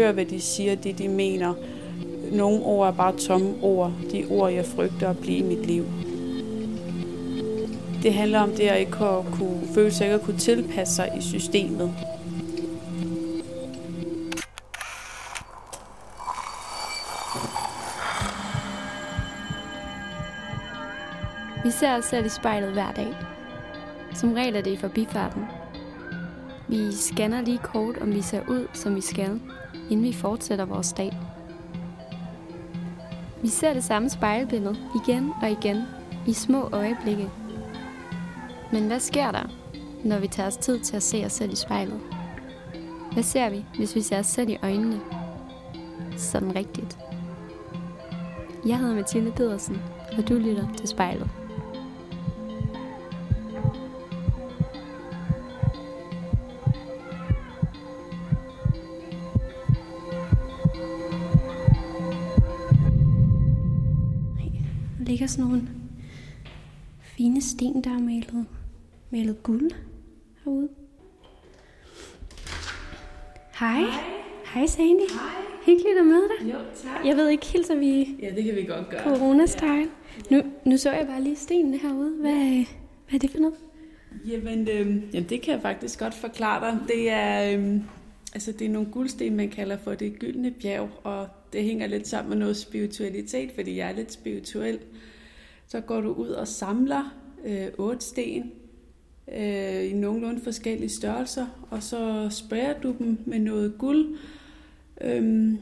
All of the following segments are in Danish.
Hør, hvad de siger, det de mener. Nogle ord er bare tomme ord. De ord, jeg frygter at blive i mit liv. Det handler om det at ikke kunne føle sig ikke at kunne tilpasse sig i systemet. Vi ser os selv i spejlet hver dag. Som regel er det i forbifarten. Vi scanner lige kort, om vi ser ud, som vi skal, inden vi fortsætter vores dag. Vi ser det samme spejlbillede igen og igen i små øjeblikke. Men hvad sker der, når vi tager os tid til at se os selv i spejlet? Hvad ser vi, hvis vi ser os selv i øjnene? Sådan rigtigt. Jeg hedder Mathilde Pedersen, og du lytter til spejlet. Ligger sådan nogle fine sten, der er malet, malet guld herude. Hej. Hej Sandy. Hej. Hyggeligt at møde dig. Jo, tak. Jeg ved ikke helt, så vi Ja, det kan vi godt gøre. corona-style. Nu, nu så jeg bare lige stenene herude. Hvad, hvad er det for noget? Jamen, øh, jamen, det kan jeg faktisk godt forklare dig. Det er, øh, altså, det er nogle guldsten, man kalder for det gyldne bjerg, og det hænger lidt sammen med noget spiritualitet, fordi jeg er lidt spirituel. Så går du ud og samler øh, otte sten øh, i nogenlunde forskellige størrelser, og så sprayer du dem med noget guld. Øhm,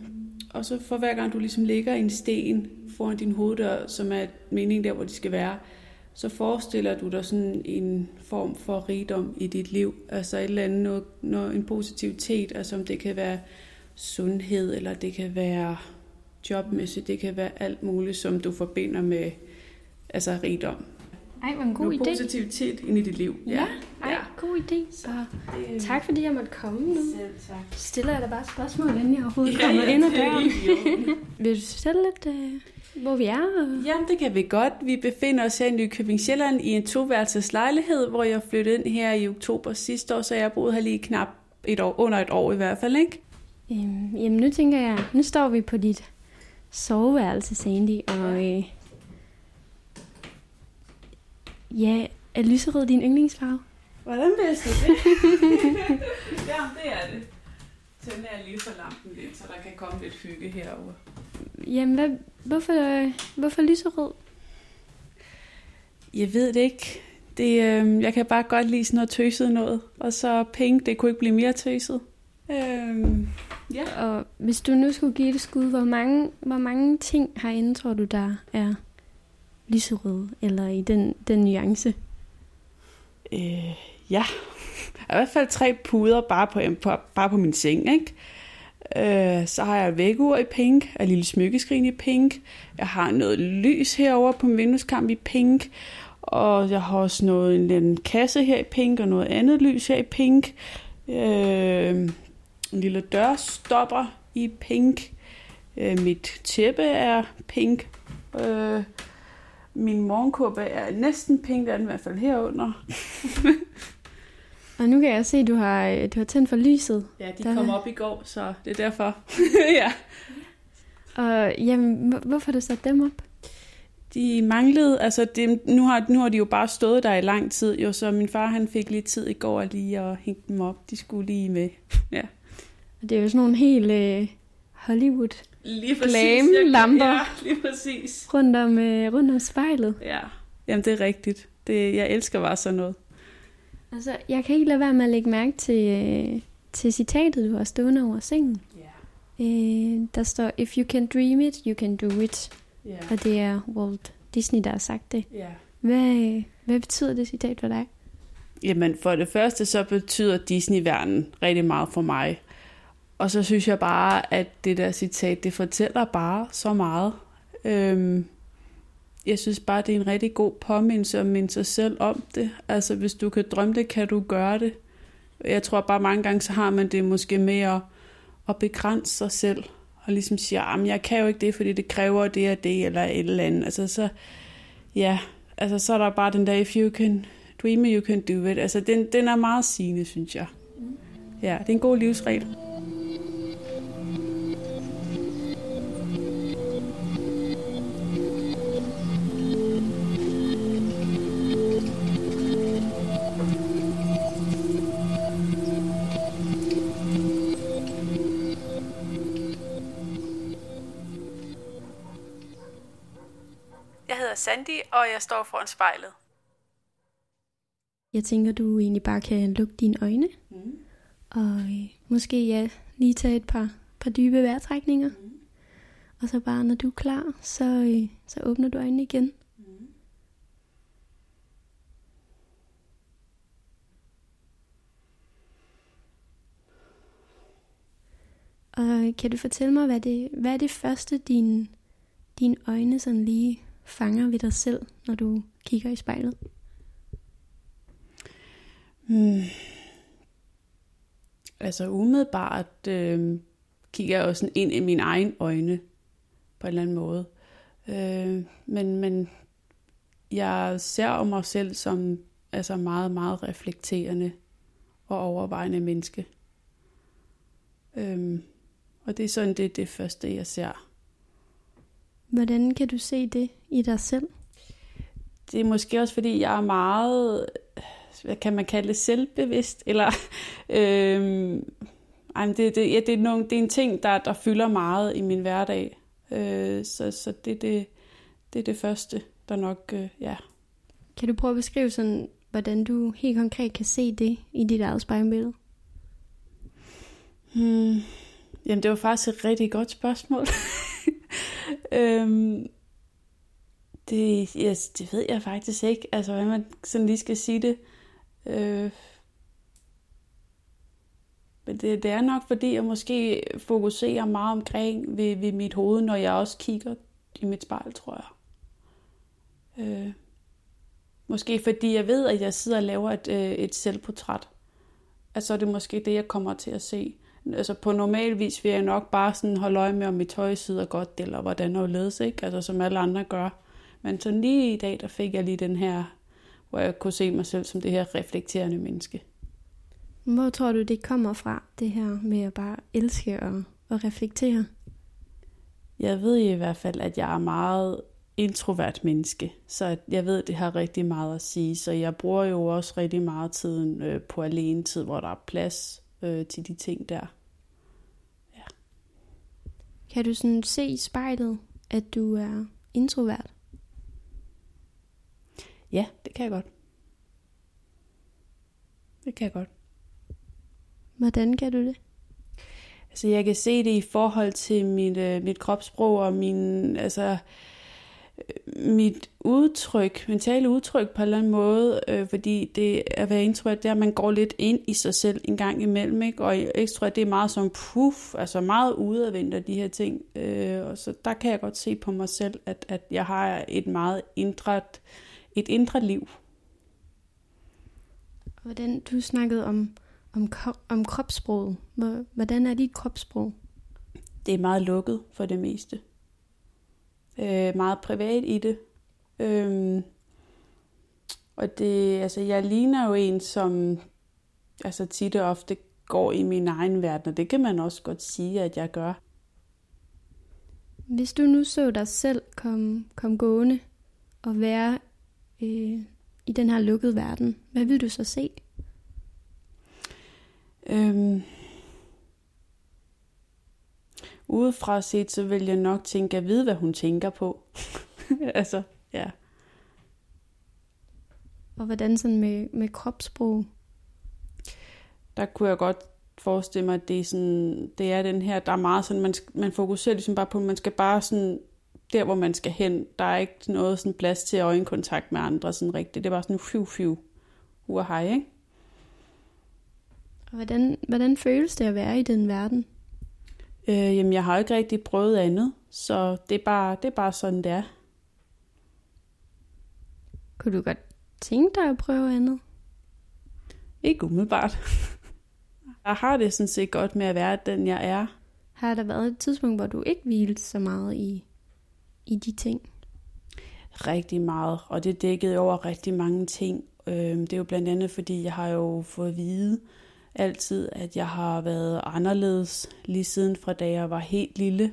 og så for hver gang du ligesom lægger en sten foran din hoveddør, som er meningen der, hvor de skal være, så forestiller du dig sådan en form for rigdom i dit liv. Altså et eller andet, noget, noget, en positivitet, altså om det kan være sundhed, eller det kan være jobmæssigt, det kan være alt muligt, som du forbinder med altså rigdom. Ej, hvor en god noget idé. positivitet ind i dit liv. Ja, ej, ja. god idé. Og Det, tak fordi jeg måtte komme nu. Selv tak. Stiller jeg da bare spørgsmål, inden jeg overhovedet kommer ind ad er døren. Vil du fortælle lidt, øh, hvor vi er? Og... Jamen, det kan vi godt. Vi befinder os her i Nykøbing Sjælland i en toværelses lejlighed, hvor jeg flyttede ind her i oktober sidste år, så jeg har boet her lige knap et år, under et år i hvert fald, ikke? Øhm, jamen, nu tænker jeg, nu står vi på dit soveværelse, Sandy, og øh, ja, er lyserød din yndlingsfarve? Hvordan vidste du det? ja, det er det. Tænder jeg lige for lampen lidt, så der kan komme lidt hygge herover. Jamen, hvad, hvorfor, øh, hvorfor lyserød? Jeg ved det ikke. Det, øh, jeg kan bare godt lide sådan noget tøset noget. Og så pink, det kunne ikke blive mere tøset. Øh, ja. Og hvis du nu skulle give det et skud, hvor mange, hvor mange ting herinde tror du, der er lyserøde, eller i den, den nuance? Øh, ja. I hvert fald tre puder bare på, på, bare på min seng, ikke? Øh, så har jeg vægur i pink, og et lille smykkeskrin i pink. Jeg har noget lys herover på min vindueskamp i pink. Og jeg har også noget, en lille kasse her i pink, og noget andet lys her i pink. Øh, en lille dørstopper i pink. Øh, mit tæppe er pink. Øh, min morgenkåbe er næsten pink, det er den i hvert fald herunder. Og nu kan jeg se, at du har, øh, du har tændt for lyset. Ja, de Der- kom op i går, så det er derfor. ja. Og jamen, hvor- hvorfor har du sat dem op? De manglede, altså det, nu, har, nu har de jo bare stået der i lang tid, jo, så min far han fik lidt tid i går lige at hænge dem op. De skulle lige med. Ja. Og det er jo sådan nogle helt øh, Hollywood Lige Glam-lamper. Ja, lige præcis. rundt om, øh, rundt om spejlet. Ja, jamen det er rigtigt. Det, jeg elsker bare sådan noget. Altså, jeg kan ikke lade være med at lægge mærke til, øh, til citatet, du har stående over sengen. Ja. Øh, der står, if you can dream it, you can do it. Ja. Og det er Walt Disney, der har sagt det. ja. Hvad, øh, hvad betyder det citat for dig? Jamen for det første så betyder Disney-verdenen rigtig meget for mig. Og så synes jeg bare, at det der citat, det fortæller bare så meget. Øhm, jeg synes bare, det er en rigtig god påmindelse at minde sig selv om det. Altså hvis du kan drømme det, kan du gøre det. Jeg tror bare mange gange, så har man det måske med at, at begrænse sig selv. Og ligesom sige, ah, at jeg kan jo ikke det, fordi det kræver det og det, eller et eller andet. Altså så, ja, altså så er der bare den der, if you can dream it, you can do it. Altså den, den er meget sigende, synes jeg. Ja, det er en god livsregel. Sandy, og jeg står foran spejlet. Jeg tænker, du egentlig bare kan lukke dine øjne. Mm. Og øh, måske ja, lige tage et par, par dybe vejrtrækninger. Mm. Og så bare, når du er klar, så, øh, så åbner du øjnene igen. Mm. Og kan du fortælle mig, hvad det, hvad er det første, dine din øjne sådan lige fanger ved dig selv, når du kigger i spejlet? Hmm. Altså umiddelbart øh, kigger jeg jo sådan ind i mine egne øjne på en eller anden måde. Øh, men, men jeg ser mig selv som altså meget, meget reflekterende og overvejende menneske. Øh, og det er sådan det, det første, jeg ser. Hvordan kan du se det i dig selv? Det er måske også, fordi jeg er meget, hvad kan man kalde det, selvbevidst, eller øh, ej, det, det, ja, det, er nogle, det er en ting, der, der fylder meget i min hverdag. Øh, så så det, det, det er det første, der nok, øh, ja. Kan du prøve at beskrive sådan, hvordan du helt konkret kan se det i dit eget spejlbillede? Hmm. Jamen, det var faktisk et rigtig godt spørgsmål. øhm, det, ja, det ved jeg faktisk ikke, altså hvad man sådan lige skal sige det. Øh, men det, det er nok fordi, jeg måske fokuserer meget omkring ved, ved mit hoved, når jeg også kigger i mit spejl, tror jeg. Øh, måske fordi jeg ved, at jeg sidder og laver et, øh, et selvportræt. Altså det er måske det, jeg kommer til at se. Altså på normal vis vil jeg nok bare sådan holde øje med, om mit tøj sidder godt, eller hvordan og ledes, ikke? Altså som alle andre gør. Men så lige i dag, der fik jeg lige den her, hvor jeg kunne se mig selv som det her reflekterende menneske. Hvor tror du, det kommer fra, det her med at bare elske og, og reflektere? Jeg ved i hvert fald, at jeg er meget introvert menneske, så jeg ved, at det har rigtig meget at sige. Så jeg bruger jo også rigtig meget tiden øh, på alene tid, hvor der er plads øh, til de ting der. Ja. Kan du sådan se i spejlet, at du er introvert? Ja, det kan jeg godt. Det kan jeg godt. Hvordan kan du det? Altså, jeg kan se det i forhold til mit, øh, mit kropssprog og min, altså, mit udtryk, mentale udtryk på en eller anden måde, øh, fordi det at være introvert, det er, at man går lidt ind i sig selv en gang imellem, ikke? og ekstrovert, det er meget som puff, altså meget udadvendt af de her ting, øh, og så der kan jeg godt se på mig selv, at, at jeg har et meget indre, et indre liv. Hvordan du snakkede om om, om kropssproget. Hvordan er dit kropssprog? Det er meget lukket for det meste. Øh, meget privat i det. Øh, og det, altså, jeg ligner jo en, som altså, tit og ofte går i min egen verden, og det kan man også godt sige, at jeg gør. Hvis du nu så dig selv komme kom gående og være øh, i den her lukkede verden, hvad vil du så se? Øhm, udefra set, så vil jeg nok tænke, at vide, hvad hun tænker på. altså, ja. Og hvordan sådan med, med kropssprog? Der kunne jeg godt forestille mig, at det er, sådan, det er den her, der er meget sådan, man, man fokuserer ligesom bare på, man skal bare sådan, der hvor man skal hen, der er ikke noget sådan plads til øjenkontakt med andre sådan rigtigt. Det er bare sådan, fiu, fiu, hej, ikke? Og hvordan, hvordan føles det at være i den verden? Øh, jamen, jeg har ikke rigtig prøvet andet, så det er bare, det er bare sådan, det er. Kunne du godt tænke dig at prøve andet? Ikke umiddelbart. jeg har det sådan set godt med at være den, jeg er. Har der været et tidspunkt, hvor du ikke hvilede så meget i, i de ting? Rigtig meget, og det dækkede over rigtig mange ting. Øh, det er jo blandt andet, fordi jeg har jo fået at vide, altid, at jeg har været anderledes lige siden fra da jeg var helt lille.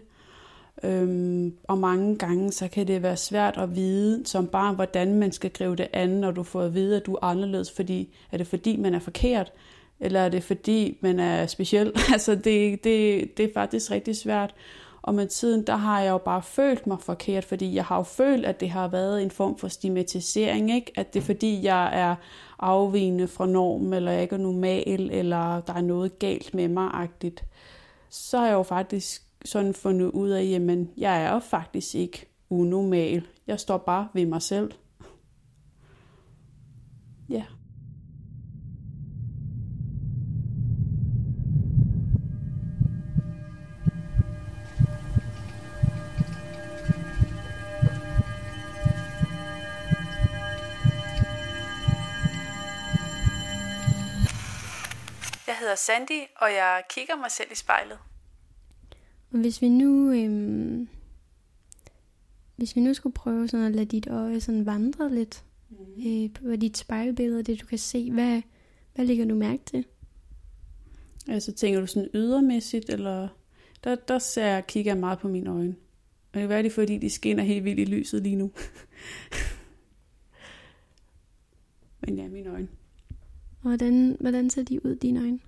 Øhm, og mange gange så kan det være svært at vide som barn, hvordan man skal gribe det an, når du får at vide, at du er anderledes. Fordi, er det fordi, man er forkert? Eller er det fordi, man er speciel? altså det, det, det er faktisk rigtig svært. Og med tiden, der har jeg jo bare følt mig forkert, fordi jeg har jo følt, at det har været en form for stigmatisering, ikke? At det er fordi, jeg er afvigende fra normen, eller jeg ikke er normal, eller der er noget galt med mig-agtigt. Så har jeg jo faktisk sådan fundet ud af, jamen, jeg er jo faktisk ikke unormal. Jeg står bare ved mig selv. Ja. Jeg hedder Sandy, og jeg kigger mig selv i spejlet. Og hvis vi nu, øhm, hvis vi nu skulle prøve sådan at lade dit øje sådan vandre lidt mm. øh, på dit spejlbillede, det du kan se, hvad, hvad ligger du mærke til? Altså tænker du sådan ydermæssigt, eller der, der ser jeg, kigger jeg meget på mine øjne. Og det er det, fordi de skinner helt vildt i lyset lige nu. Men ja, mine øjne. Hvordan, hvordan ser de ud, dine øjne?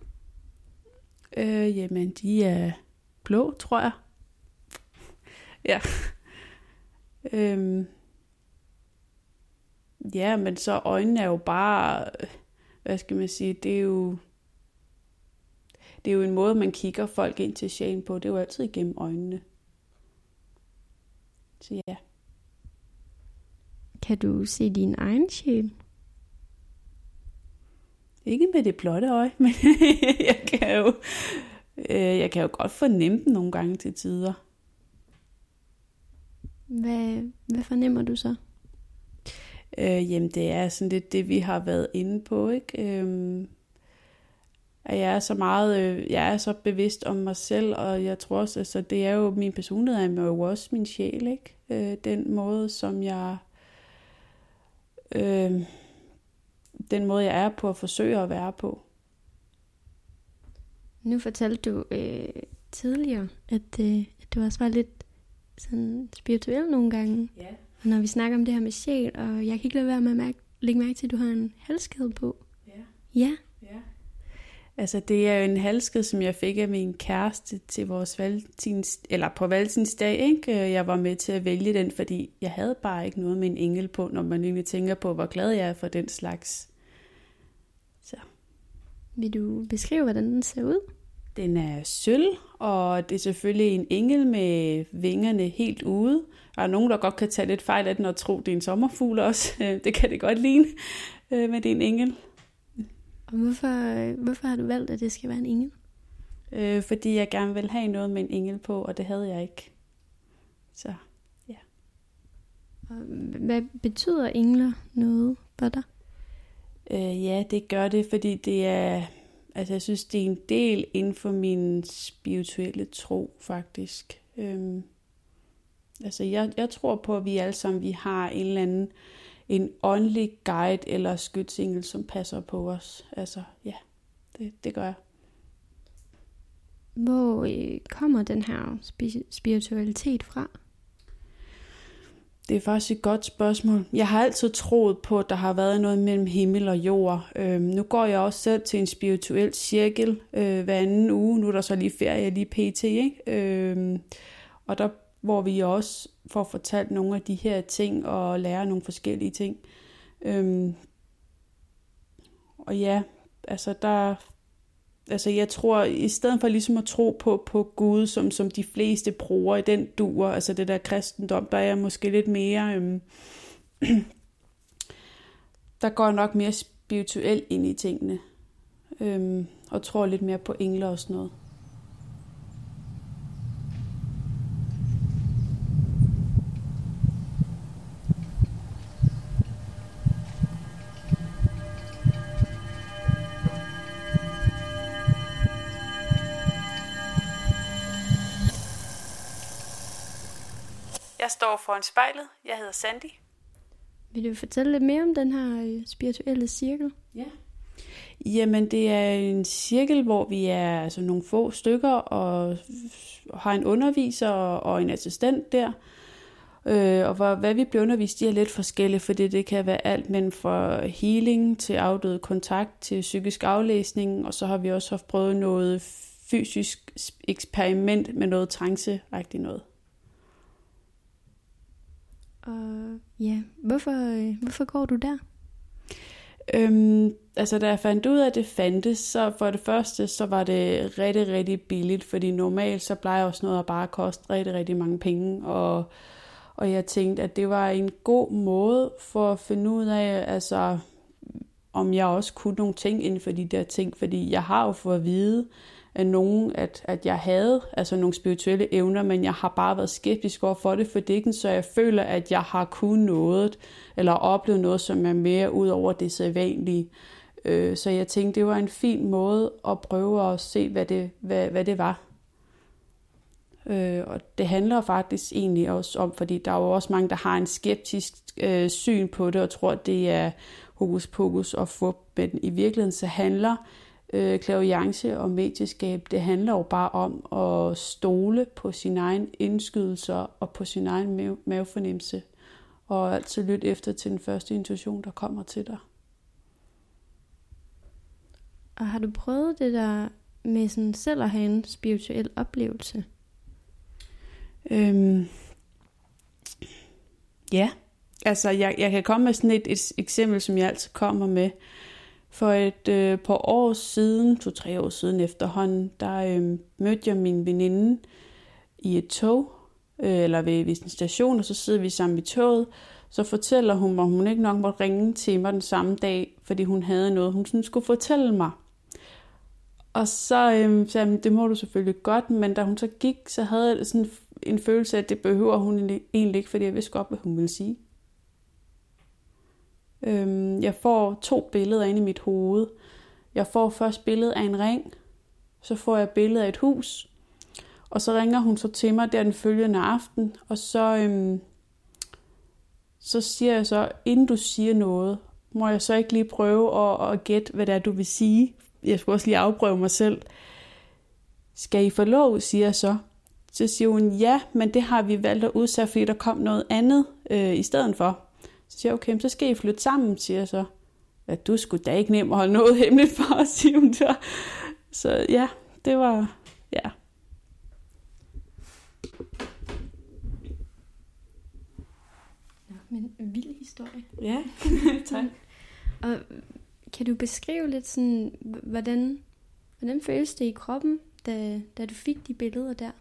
Øh, jamen, de er blå, tror jeg. ja. øhm. Ja, men så øjnene er jo bare, hvad skal man sige, det er jo, det er jo en måde, man kigger folk ind til sjælen på. Det er jo altid igennem øjnene. Så ja. Kan du se din egen sjæl? Ikke med det blotte øje, men jeg kan jo, øh, jeg kan jo godt fornemme den nogle gange til tider. Hvad, hvad fornemmer du så? Øh, jamen, det er sådan lidt det, vi har været inde på, ikke? Øhm, at jeg er så meget, øh, jeg er så bevidst om mig selv, og jeg tror også, altså, det er jo min personlighed, er jo også min sjæl, ikke? Øh, den måde, som jeg, øh, den måde, jeg er på at forsøge at være på. Nu fortalte du øh, tidligere, at, øh, at du også var lidt sådan spirituel nogle gange. Ja. Og når vi snakker om det her med sjæl, og jeg kan ikke lade være med at mærke, lægge mærke til, at du har en halskæde på. Ja. Ja. ja. Altså, det er jo en halskæde, som jeg fik af min kæreste til vores valentins, eller på valentinsdag, ikke? Jeg var med til at vælge den, fordi jeg havde bare ikke noget med en engel på, når man egentlig tænker på, hvor glad jeg er for den slags. Vil du beskrive, hvordan den ser ud? Den er sølv, og det er selvfølgelig en engel med vingerne helt ude. Der er nogen, der godt kan tage lidt fejl af den og tro, det er en sommerfugl også. Det kan det godt ligne, øh, men det er en engel. Og hvorfor, hvorfor har du valgt, at det skal være en engel? Øh, fordi jeg gerne vil have noget med en engel på, og det havde jeg ikke. Så, ja. Og hvad betyder engler noget for dig? Øh, ja, det gør det, fordi det er, altså jeg synes, det er en del inden for min spirituelle tro, faktisk. Øhm, altså jeg, jeg tror på, at vi alle sammen, vi har en eller anden, en åndelig guide eller skytsengel, som passer på os. Altså, ja, det, det gør jeg. Hvor øh, kommer den her spiritualitet fra? Det er faktisk et godt spørgsmål. Jeg har altid troet på, at der har været noget mellem himmel og jord. Øhm, nu går jeg også selv til en spirituel cirkel øh, hver anden uge. Nu er der så lige ferie, lige pt. Ikke? Øhm, og der, hvor vi også får fortalt nogle af de her ting og lærer nogle forskellige ting. Øhm, og ja, altså der, altså jeg tror, i stedet for ligesom at tro på, på Gud, som, som de fleste bruger i den duer, altså det der kristendom, der er jeg måske lidt mere, øhm, der går nok mere spirituelt ind i tingene, øhm, og tror lidt mere på engler og sådan noget. Jeg står foran spejlet. Jeg hedder Sandy. Vil du fortælle lidt mere om den her øh, spirituelle cirkel? Ja. Jamen, det er en cirkel, hvor vi er altså, nogle få stykker og har en underviser og en assistent der. Øh, og hvor, hvad vi bliver undervist, de er lidt forskellige, fordi det kan være alt mellem fra healing til afdød kontakt til psykisk aflæsning, og så har vi også haft prøvet noget fysisk eksperiment med noget trance noget. Og ja, hvorfor, øh, hvorfor går du der? Øhm, altså da jeg fandt ud af, at det fandtes, så for det første, så var det rigtig, rigtig billigt, fordi normalt så plejer også noget at bare koste rigtig, rigtig mange penge, og, og jeg tænkte, at det var en god måde for at finde ud af, altså om jeg også kunne nogle ting inden for de der ting, fordi jeg har jo fået at vide af nogen, at, at jeg havde altså nogle spirituelle evner, men jeg har bare været skeptisk over for det, for det ikke så jeg føler, at jeg har kunnet noget, eller oplevet noget, som er mere ud over det sædvanlige. Øh, så jeg tænkte, det var en fin måde at prøve at se, hvad det, hvad, hvad det var. Øh, og det handler faktisk egentlig også om, fordi der er jo også mange, der har en skeptisk øh, syn på det, og tror, at det er hokus pokus og få, men i virkeligheden så handler øh, klaviance og medieskab, det handler jo bare om at stole på sin egen indskydelser og på sin egen mave, mavefornemmelse, og altid lytte efter til den første intuition, der kommer til dig. Og har du prøvet det der med sådan selv at have en spirituel oplevelse? Øhm, ja, altså jeg, jeg kan komme med sådan et, et eksempel, som jeg altid kommer med. For et øh, par år siden, to-tre år siden efterhånden, der øh, mødte jeg min veninde i et tog, øh, eller ved, ved en station, og så sidder vi sammen i toget. Så fortæller hun mig, at hun ikke nok måtte ringe til mig den samme dag, fordi hun havde noget, hun sådan skulle fortælle mig. Og så øh, sagde jeg, det må du selvfølgelig godt, men da hun så gik, så havde jeg sådan en følelse af, at det behøver hun egentlig ikke, fordi jeg vidste godt, hvad hun ville sige. Øhm, jeg får to billeder ind i mit hoved. Jeg får først billedet af en ring, så får jeg billedet af et hus, og så ringer hun så til mig der den følgende aften, og så, øhm, så siger jeg så, inden du siger noget, må jeg så ikke lige prøve at, at gætte, hvad det er, du vil sige. Jeg skulle også lige afprøve mig selv. Skal I forlov, siger jeg så. Så siger hun, ja, men det har vi valgt at udsætte, fordi der kom noget andet øh, i stedet for. Så siger jeg, okay, så skal I flytte sammen, siger jeg så. At du skulle da ikke nemt at holde noget hemmeligt for os, siger hun så. Så ja, det var, ja. Ja, men en vild historie. Ja, tak. Og kan du beskrive lidt sådan, hvordan, hvordan føles det i kroppen, da, da du fik de billeder der?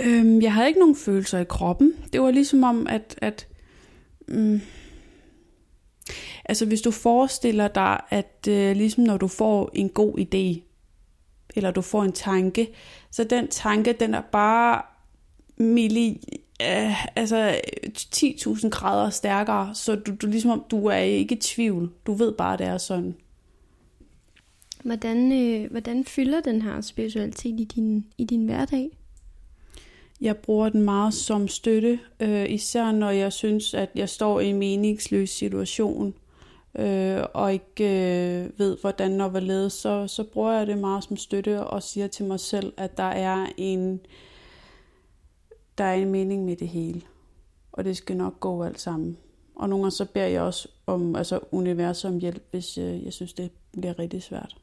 Øhm, jeg havde ikke nogen følelser i kroppen. Det var ligesom om, at, at mm, altså hvis du forestiller dig, at øh, ligesom når du får en god idé, eller du får en tanke, så den tanke, den er bare milli, øh, altså 10.000 grader stærkere, så du, du ligesom du er ikke i tvivl. Du ved bare, at det er sådan. Hvordan, øh, hvordan fylder den her spiritualitet i din, i din hverdag? Jeg bruger den meget som støtte, øh, især når jeg synes, at jeg står i en meningsløs situation, øh, og ikke øh, ved, hvordan og hvorledes, så, så bruger jeg det meget som støtte og siger til mig selv, at der er en, der er en mening med det hele, og det skal nok gå alt sammen. Og nogle gange så beder jeg også om altså universum om hjælp, hvis øh, jeg synes, det bliver rigtig svært.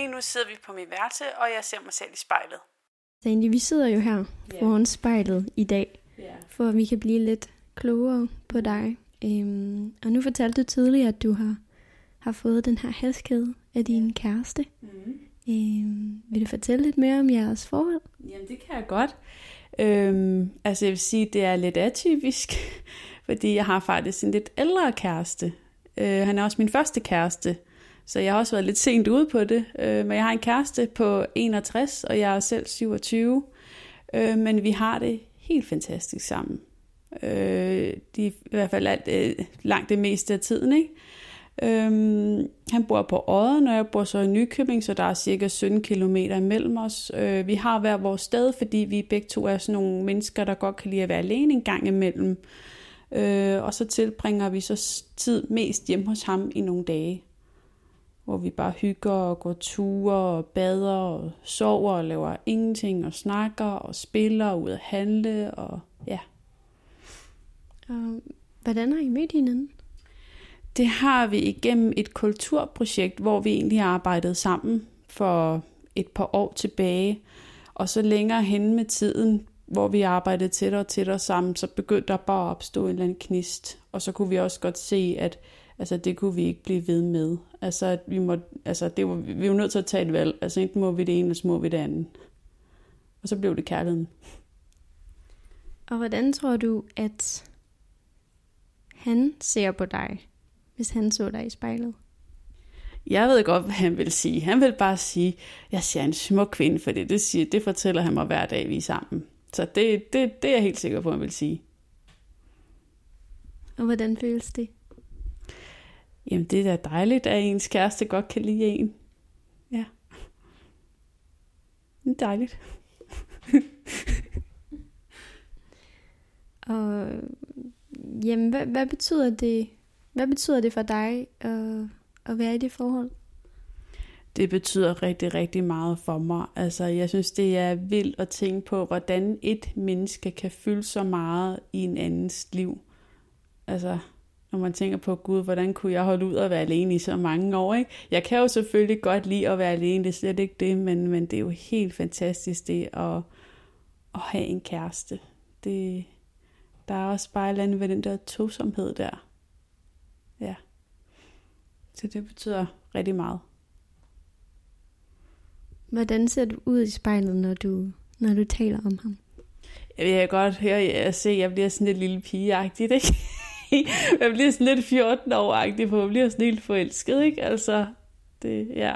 Lige nu sidder vi på min værelse, og jeg ser mig selv i spejlet. Sandy, vi sidder jo her yeah. foran spejlet i dag, yeah. for at vi kan blive lidt klogere på dig. Øhm, og nu fortalte du tidligere, at du har, har fået den her halskæde af din yeah. kæreste. Mm. Øhm, vil du fortælle lidt mere om jeres forhold? Jamen, det kan jeg godt. Øhm, altså, jeg vil sige, det er lidt atypisk, fordi jeg har faktisk en lidt ældre kæreste. Øh, han er også min første kæreste. Så jeg har også været lidt sent ude på det. Øh, men jeg har en kæreste på 61, og jeg er selv 27. Øh, men vi har det helt fantastisk sammen. Øh, de, I hvert fald alt, øh, langt det meste af tiden. Ikke? Øh, han bor på Odden, og jeg bor så i Nykøbing, så der er cirka 17 km imellem os. Øh, vi har hver vores sted, fordi vi begge to er sådan nogle mennesker, der godt kan lide at være alene en gang imellem. Øh, og så tilbringer vi så tid mest hjemme hos ham i nogle dage, hvor vi bare hygger og går ture og bader og sover og laver ingenting og snakker og spiller og ud at handle og ja. Og hvordan har I mødt hinanden? Det har vi igennem et kulturprojekt, hvor vi egentlig har arbejdet sammen for et par år tilbage. Og så længere hen med tiden, hvor vi arbejdede tættere og tættere sammen, så begyndte der bare at opstå en eller anden knist. Og så kunne vi også godt se, at altså, det kunne vi ikke blive ved med. Altså, at vi, må, altså det var, vi var nødt til at tage et valg. Altså enten må vi det ene, eller så må vi det andet. Og så blev det kærligheden. Og hvordan tror du, at han ser på dig, hvis han så dig i spejlet? Jeg ved godt, hvad han vil sige. Han vil bare sige, jeg ser en smuk kvinde, for det, det, siger, det fortæller han mig hver dag, vi er sammen. Så det, det, det er jeg helt sikker på, han vil sige. Og hvordan føles det? Jamen, det er da dejligt, at ens kæreste godt kan lide en. Ja. Det er dejligt. Og jamen, hvad, hvad betyder det? Hvad betyder det for dig at, at være i det forhold? Det betyder rigtig, rigtig meget for mig. Altså, jeg synes, det er vildt at tænke på, hvordan et menneske kan fylde så meget i en andens liv. Altså, når man tænker på, Gud, hvordan kunne jeg holde ud at være alene i så mange år, ikke? Jeg kan jo selvfølgelig godt lide at være alene, det er slet ikke det, men, men det er jo helt fantastisk det at, at have en kæreste. Det, der er også bare et eller andet ved den der tosomhed der. Ja. Så det betyder rigtig meget. Hvordan ser du ud i spejlet, når du, når du taler om ham? Jeg vil godt høre jer se, jeg bliver sådan lidt lille pigeagtigt, ikke? jeg bliver sådan lidt 14 år for jeg bliver sådan helt forelsket, ikke? Altså, det, ja.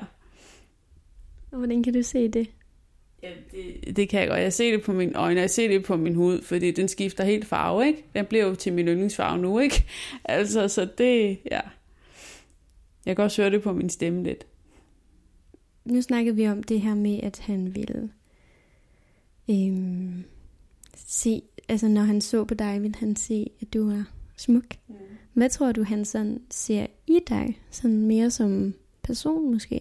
Og hvordan kan du se det? Ja, det, det kan jeg godt. Jeg ser det på mine øjne, jeg ser det på min hud, fordi den skifter helt farve, ikke? Den bliver jo til min yndlingsfarve nu, ikke? Altså, så det, ja. Jeg kan også høre det på min stemme lidt. Nu snakkede vi om det her med, at han ville øhm, se, altså når han så på dig, ville han se, at du var smuk. Mm. Hvad tror du, han sådan ser i dig? Sådan mere som person måske?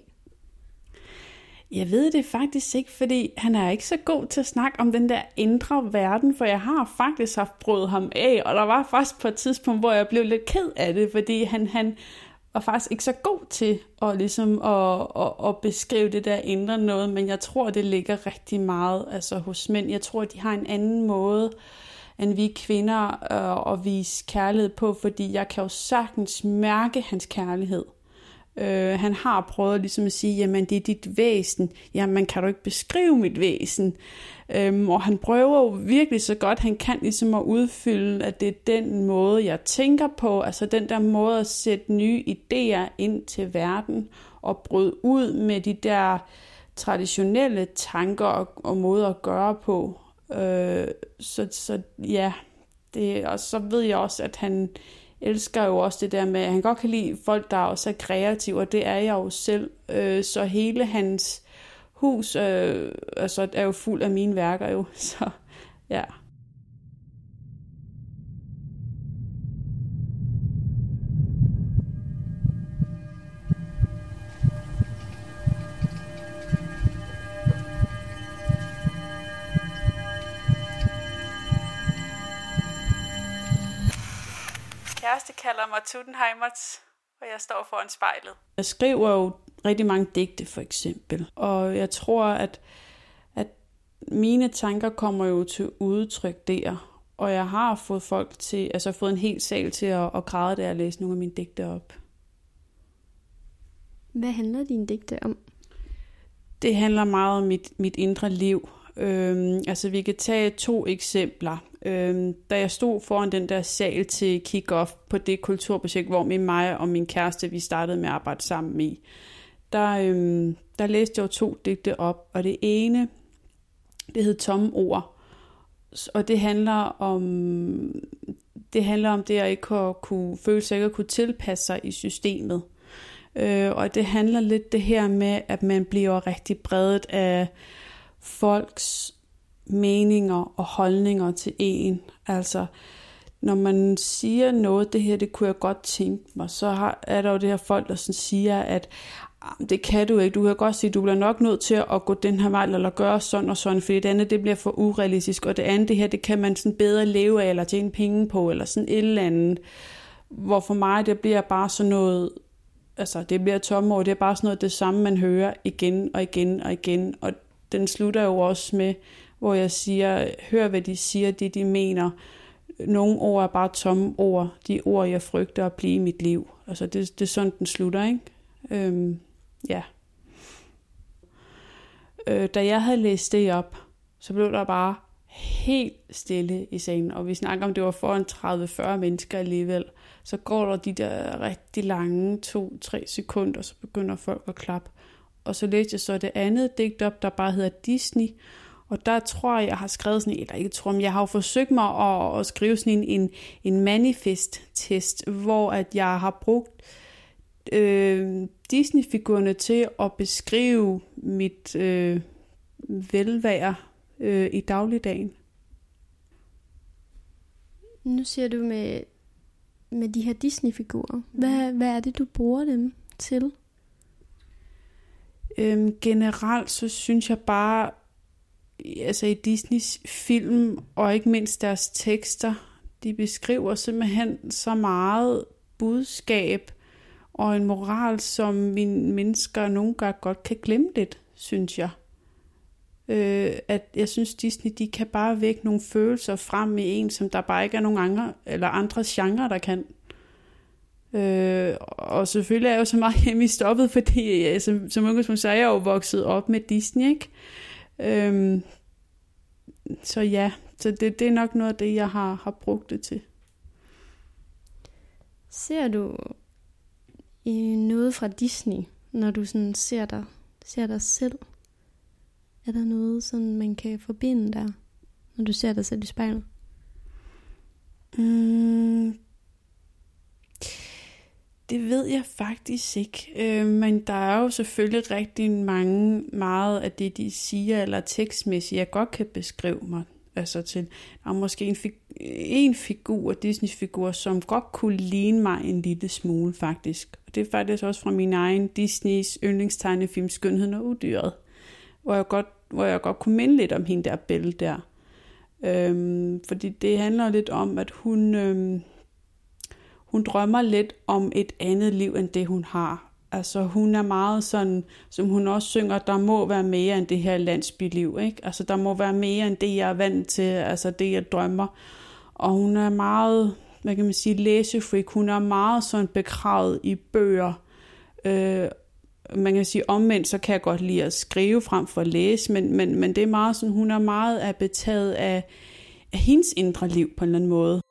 Jeg ved det faktisk ikke, fordi han er ikke så god til at snakke om den der indre verden, for jeg har faktisk haft brudt ham af, og der var faktisk på et tidspunkt, hvor jeg blev lidt ked af det, fordi han, han var faktisk ikke så god til at, ligesom at, at, at beskrive det der indre noget, men jeg tror, det ligger rigtig meget altså, hos mænd. Jeg tror, de har en anden måde, end vi kvinder øh, at vise kærlighed på, fordi jeg kan jo sagtens mærke hans kærlighed. Øh, han har prøvet ligesom at sige, jamen det er dit væsen. Jamen kan du ikke beskrive mit væsen? Øhm, og han prøver jo virkelig så godt han kan ligesom at udfylde, at det er den måde, jeg tænker på. Altså den der måde at sætte nye idéer ind til verden og bryde ud med de der traditionelle tanker og, og måder at gøre på. Øh, så, så ja, det, og så ved jeg også, at han elsker jo også det der med, at han godt kan lide folk, der også er kreative, og det er jeg jo selv. Øh, så hele hans hus øh, altså, er jo fuld af mine værker jo. Så ja. Kæreste kalder mig Tutenheimert, og jeg står foran spejlet. Jeg skriver jo rigtig mange digte, for eksempel. Og jeg tror, at, at mine tanker kommer jo til udtryk der. Og jeg har fået folk til, altså fået en hel sal til at, at græde, da jeg læste nogle af mine digte op. Hvad handler dine digte om? Det handler meget om mit, mit indre liv. Øhm, altså vi kan tage to eksempler. Øhm, da jeg stod foran den der sal til kick-off på det kulturprojekt, hvor min mig og min kæreste, vi startede med at arbejde sammen i, der, øhm, der læste jeg jo to digte op, og det ene, det hed Tomme Ord, og det handler om det handler om det at ikke at kunne føle sig ikke at kunne tilpasse sig i systemet. Øh, og det handler lidt det her med, at man bliver rigtig bredet af folks meninger og holdninger til en. Altså, når man siger noget, det her, det kunne jeg godt tænke mig, så har, er der jo det her folk, der sådan siger, at ah, det kan du ikke. Du kan godt sige, at du bliver nok nødt til at gå den her vej, eller gøre sådan og sådan, fordi det andet, det bliver for urealistisk, og det andet, det her, det kan man sådan bedre leve af, eller tjene penge på, eller sådan et eller andet. Hvor for mig, det bliver bare sådan noget, altså det bliver tomme ord, det er bare sådan noget det samme, man hører igen og igen og igen, og den slutter jo også med, hvor jeg siger, hør hvad de siger, det de mener. Nogle ord er bare tomme ord, de ord, jeg frygter at blive i mit liv. Altså det, det er sådan, den slutter, ikke? Øhm, ja. Øh, da jeg havde læst det op, så blev der bare helt stille i salen, og vi snakker om, det var foran 30-40 mennesker alligevel. Så går der de der rigtig lange 2-3 sekunder, og så begynder folk at klappe. Og så læste jeg så det andet digt op, der bare hedder Disney, og der tror jeg, jeg har skrevet sådan, eller ikke tror, men jeg har jo forsøgt mig at, at skrive sådan en, en, manifest-test, hvor at jeg har brugt øh, Disney-figurerne til at beskrive mit øh, velvære øh, i dagligdagen. Nu siger du med, med de her Disney-figurer. Hvad, hvad er det, du bruger dem til? Øhm, generelt så synes jeg bare, altså i Disneys film, og ikke mindst deres tekster, de beskriver simpelthen så meget budskab og en moral, som vi mennesker nogle gange godt kan glemme lidt, synes jeg. Øh, at jeg synes, Disney de kan bare vække nogle følelser frem i en, som der bare ikke er nogen andre, eller andre genre, der kan. Øh, og selvfølgelig er jeg jo så meget hjemme i stoppet, fordi ja, som, som udgangspunkt så er jeg jo vokset op med Disney, ikke? Øh, så ja, så det, det er nok noget af det, jeg har, har brugt det til. Ser du i noget fra Disney, når du sådan ser dig, ser dig selv? Er der noget, sådan man kan forbinde der, når du ser dig selv i spejlet? Mm, det ved jeg faktisk ikke, øh, men der er jo selvfølgelig rigtig mange, meget af det, de siger, eller tekstmæssigt, jeg godt kan beskrive mig altså til. Der er måske en, fig- en figur, Disney-figur, som godt kunne ligne mig en lille smule faktisk. Og det er faktisk også fra min egen Disneys yndlingstegnefilm Skønheden og Udyret, hvor jeg godt, hvor jeg godt kunne minde lidt om hende der Belle der. Øhm, fordi det handler lidt om, at hun, øhm, hun drømmer lidt om et andet liv, end det hun har. Altså hun er meget sådan, som hun også synger, der må være mere end det her landsbyliv. Ikke? Altså der må være mere end det, jeg er vant til, altså det, jeg drømmer. Og hun er meget, hvad kan man sige, læsefreak. Hun er meget sådan begravet i bøger. Øh, man kan sige omvendt, så kan jeg godt lide at skrive frem for at læse, men, men, men det er meget sådan, hun er meget betaget af, af hendes indre liv på en eller anden måde.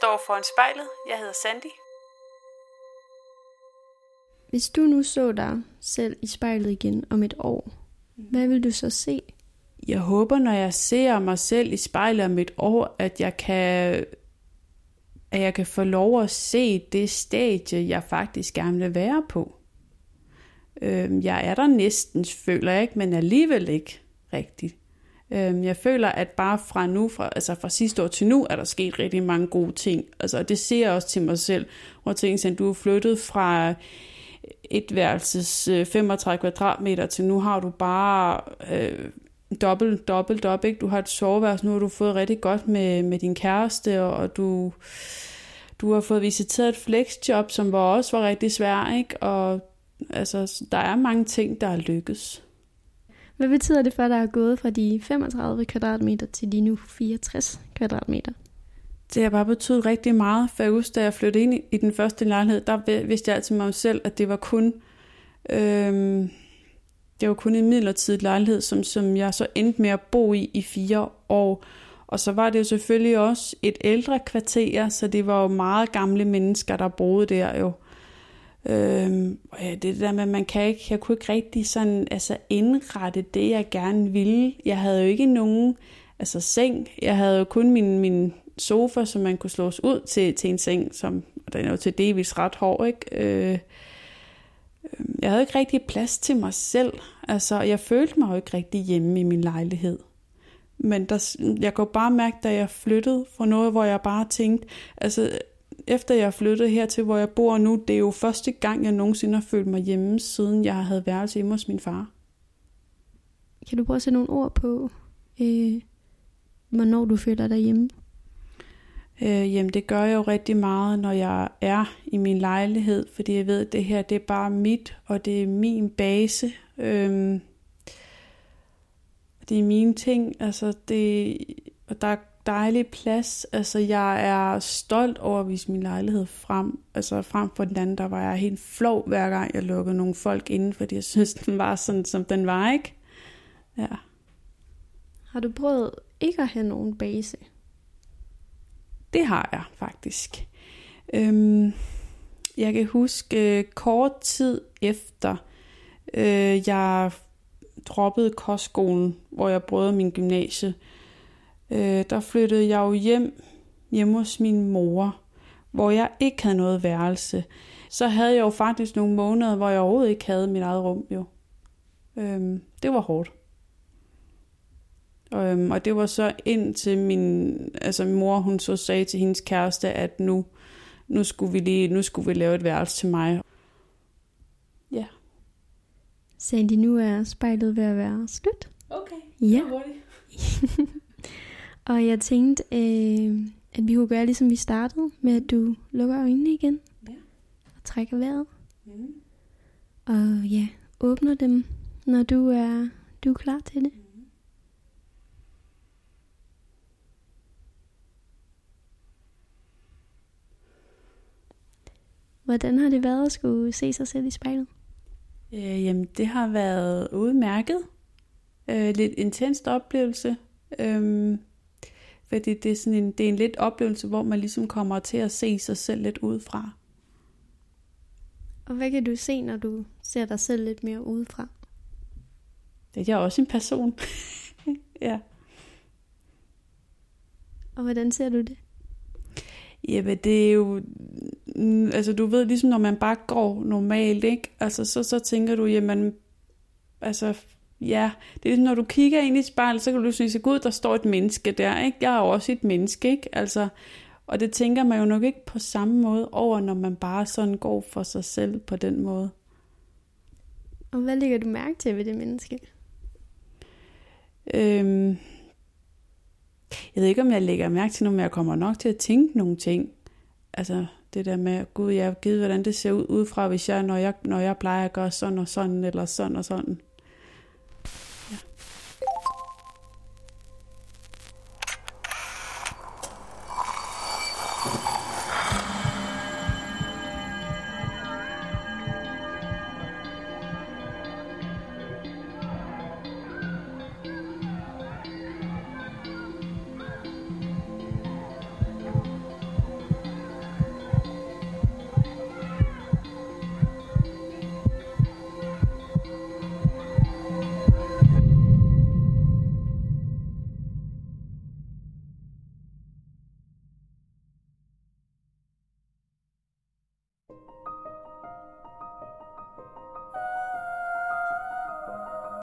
Står foran spejlet. Jeg hedder Sandy. Hvis du nu så dig selv i spejlet igen om et år, hvad vil du så se? Jeg håber, når jeg ser mig selv i spejlet om et år, at jeg kan at jeg kan få lov at se det stadie, jeg faktisk gerne vil være på. Øhm, jeg er der næsten, føler jeg ikke, men alligevel ikke rigtigt. Øhm, jeg føler, at bare fra nu, fra, altså fra sidste år til nu, er der sket rigtig mange gode ting. Altså, det ser jeg også til mig selv, hvor jeg tænker, at du er flyttet fra et værelses øh, 35 kvadratmeter til nu har du bare øh, dobbelt, dobbelt op, ikke? Du har et soveværelse, nu har du fået rigtig godt med, med din kæreste, og du, du har fået visiteret et flexjob, som var også var rigtig svært, ikke? Og altså, der er mange ting, der er lykkes. Hvad betyder det for dig at gået fra de 35 kvadratmeter til de nu 64 kvadratmeter? Det har bare betydet rigtig meget, for jeg husker, da jeg flyttede ind i den første lejlighed, der vidste jeg altid mig selv, at det var kun, øhm, det var kun en midlertidig lejlighed, som, som jeg så endte med at bo i i fire år. Og så var det jo selvfølgelig også et ældre kvarter, så det var jo meget gamle mennesker, der boede der jo. Øhm, ja, det der med, at man kan ikke, jeg kunne ikke rigtig sådan, altså indrette det, jeg gerne ville. Jeg havde jo ikke nogen altså seng. Jeg havde jo kun min, min sofa, som man kunne slås ud til, til en seng, som og den er jo til delvis ret hård, ikke? Øh, øhm, jeg havde ikke rigtig plads til mig selv. Altså, jeg følte mig jo ikke rigtig hjemme i min lejlighed. Men der, jeg kunne bare mærke, da jeg flyttede fra noget, hvor jeg bare tænkte, altså efter jeg flyttede her til, hvor jeg bor nu, det er jo første gang, jeg nogensinde har følt mig hjemme, siden jeg havde været hjemme hos min far. Kan du prøve at sætte nogle ord på, øh, hvornår du føler dig hjemme? Øh, jamen det gør jeg jo rigtig meget, når jeg er i min lejlighed, fordi jeg ved, at det her det er bare mit, og det er min base. Øh, det er mine ting, altså det, og der er dejlig plads. Altså jeg er stolt over at vise min lejlighed frem, altså frem for den anden, der var jeg helt flov hver gang jeg lukkede nogle folk inden, fordi jeg synes, den var sådan, som den var, ikke? Ja. Har du prøvet ikke at have nogen base? Det har jeg faktisk. Øhm, jeg kan huske øh, kort tid efter, øh, jeg droppede kostskolen, hvor jeg brød min gymnasie, øh, der flyttede jeg jo hjem, hjemme hos min mor, hvor jeg ikke havde noget værelse. Så havde jeg jo faktisk nogle måneder, hvor jeg overhovedet ikke havde mit eget rum. Jo. Øhm, det var hårdt. Øhm, og det var så indtil min, altså min mor, hun så sagde til hendes kæreste, at nu, nu, skulle vi lige, nu skulle vi lave et værelse til mig. Ja. Sandy, nu er spejlet ved at være slut. Okay, ja. og jeg tænkte, øh, at vi kunne gøre ligesom vi startede, med at du lukker øjnene igen. Ja. Og trækker vejret. Mm. Og ja, åbner dem, når du er, du er klar til det. Hvordan har det været at skulle se sig selv i spejlet? Øh, jamen, det har været udmærket. Øh, lidt intenst oplevelse. Øh, fordi det er, sådan en, det er en lidt oplevelse, hvor man ligesom kommer til at se sig selv lidt udefra. Og hvad kan du se, når du ser dig selv lidt mere udefra? Det er jeg også en person. ja. Og hvordan ser du det? Jamen, det er jo... mm, Altså, du ved, ligesom når man bare går normalt, ikke? Altså, så, så tænker du, jamen... Altså, ja, det er når du kigger ind i spejlet, så kan du sige, gud, der står et menneske der, ikke? Jeg er jo også et menneske, ikke? Altså, og det tænker man jo nok ikke på samme måde over, når man bare sådan går for sig selv på den måde. Og hvad lægger du mærke til ved det menneske? Øhm, jeg ved ikke, om jeg lægger mærke til noget, men jeg kommer nok til at tænke nogle ting. Altså det der med, gud, jeg har givet, hvordan det ser ud udefra, hvis jeg, når jeg, når jeg plejer at gøre sådan og sådan, eller sådan og sådan.